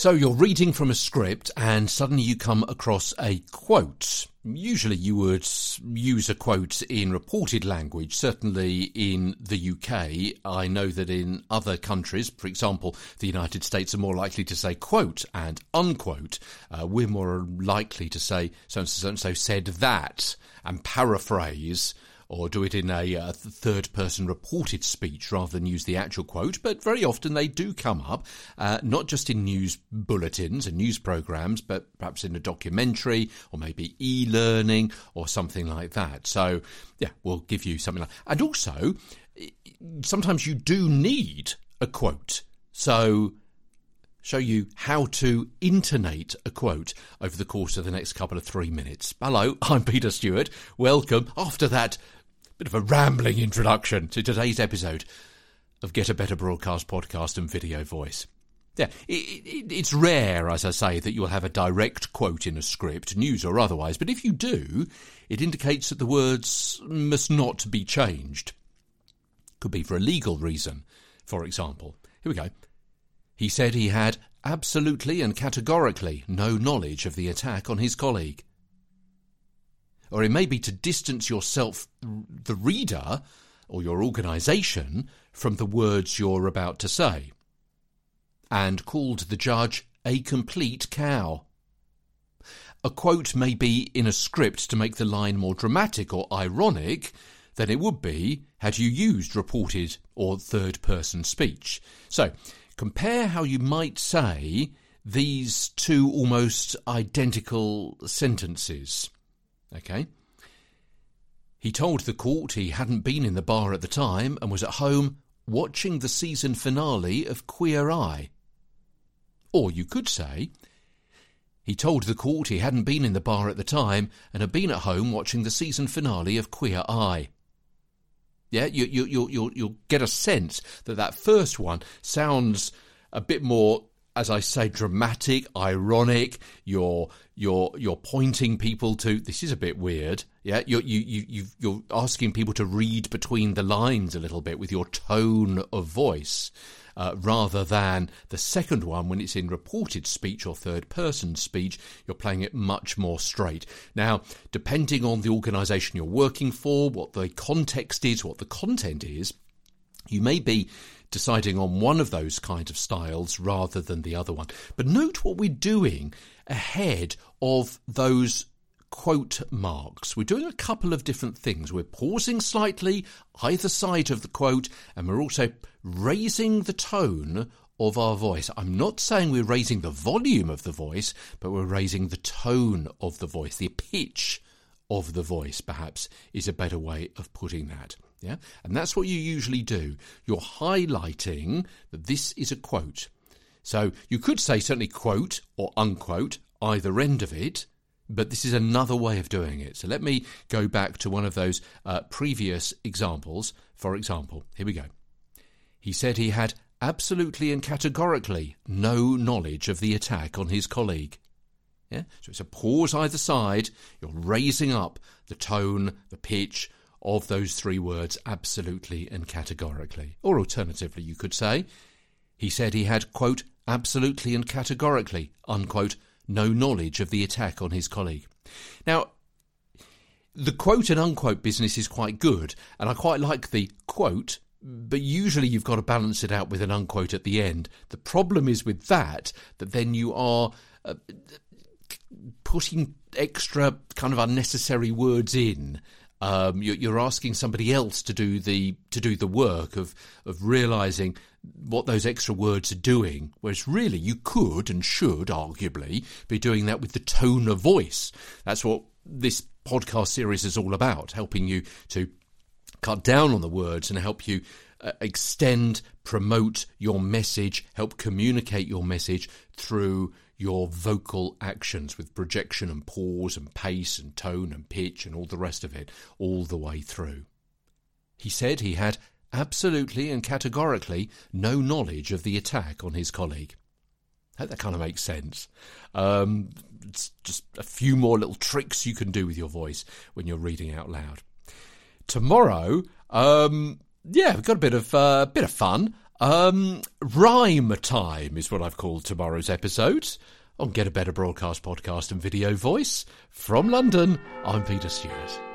So you're reading from a script and suddenly you come across a quote. Usually you would use a quote in reported language, certainly in the UK. I know that in other countries, for example, the United States are more likely to say quote and unquote. Uh, we're more likely to say so and so and so said that and paraphrase or do it in a uh, third person reported speech rather than use the actual quote. But very often they do come up, uh, not just in news bulletins and news programs, but perhaps in a documentary or maybe e learning or something like that. So, yeah, we'll give you something like And also, sometimes you do need a quote. So, show you how to intonate a quote over the course of the next couple of three minutes. Hello, I'm Peter Stewart. Welcome. After that bit of a rambling introduction to today's episode of Get a Better Broadcast podcast and video voice. Yeah, it, it, it's rare, as I say, that you'll have a direct quote in a script, news or otherwise, but if you do, it indicates that the words must not be changed. Could be for a legal reason, for example. Here we go. He said he had absolutely and categorically no knowledge of the attack on his colleague or it may be to distance yourself, the reader, or your organisation, from the words you're about to say. And called the judge a complete cow. A quote may be in a script to make the line more dramatic or ironic than it would be had you used reported or third person speech. So, compare how you might say these two almost identical sentences. Okay. He told the court he hadn't been in the bar at the time and was at home watching the season finale of Queer Eye. Or you could say, he told the court he hadn't been in the bar at the time and had been at home watching the season finale of Queer Eye. Yeah, you, you, you, you'll, you'll get a sense that that first one sounds a bit more as I say, dramatic, ironic. You're you're you're pointing people to. This is a bit weird. Yeah, you're you you you're asking people to read between the lines a little bit with your tone of voice. Uh, rather than the second one when it's in reported speech or third person speech, you're playing it much more straight. Now, depending on the organisation you're working for, what the context is, what the content is, you may be deciding on one of those kind of styles rather than the other one. But note what we're doing ahead of those quote marks. We're doing a couple of different things. We're pausing slightly either side of the quote, and we're also raising the tone of our voice. I'm not saying we're raising the volume of the voice, but we're raising the tone of the voice, the pitch of the voice, perhaps, is a better way of putting that. Yeah? And that's what you usually do. You're highlighting that this is a quote. So you could say certainly quote or unquote, either end of it, but this is another way of doing it. So let me go back to one of those uh, previous examples. For example, here we go. He said he had absolutely and categorically no knowledge of the attack on his colleague. Yeah? So it's a pause either side. You're raising up the tone, the pitch, of those three words absolutely and categorically. Or alternatively, you could say, he said he had, quote, absolutely and categorically, unquote, no knowledge of the attack on his colleague. Now, the quote and unquote business is quite good, and I quite like the quote, but usually you've got to balance it out with an unquote at the end. The problem is with that, that then you are uh, putting extra kind of unnecessary words in um, you're, asking somebody else to do the to do the work of of realizing what those extra words are doing. Whereas really, you could and should arguably be doing that with the tone of voice. That's what this podcast series is all about, helping you to cut down on the words and help you uh, extend, promote your message, help communicate your message through your vocal actions with projection and pause and pace and tone and pitch and all the rest of it all the way through. He said he had absolutely and categorically no knowledge of the attack on his colleague. That kind of makes sense. Um, it's just a few more little tricks you can do with your voice when you're reading out loud. Tomorrow, um, yeah, we've got a bit of uh, bit of fun. Um, rhyme time is what I've called tomorrow's episode on Get a Better Broadcast podcast and video voice. From London, I'm Peter Stewart.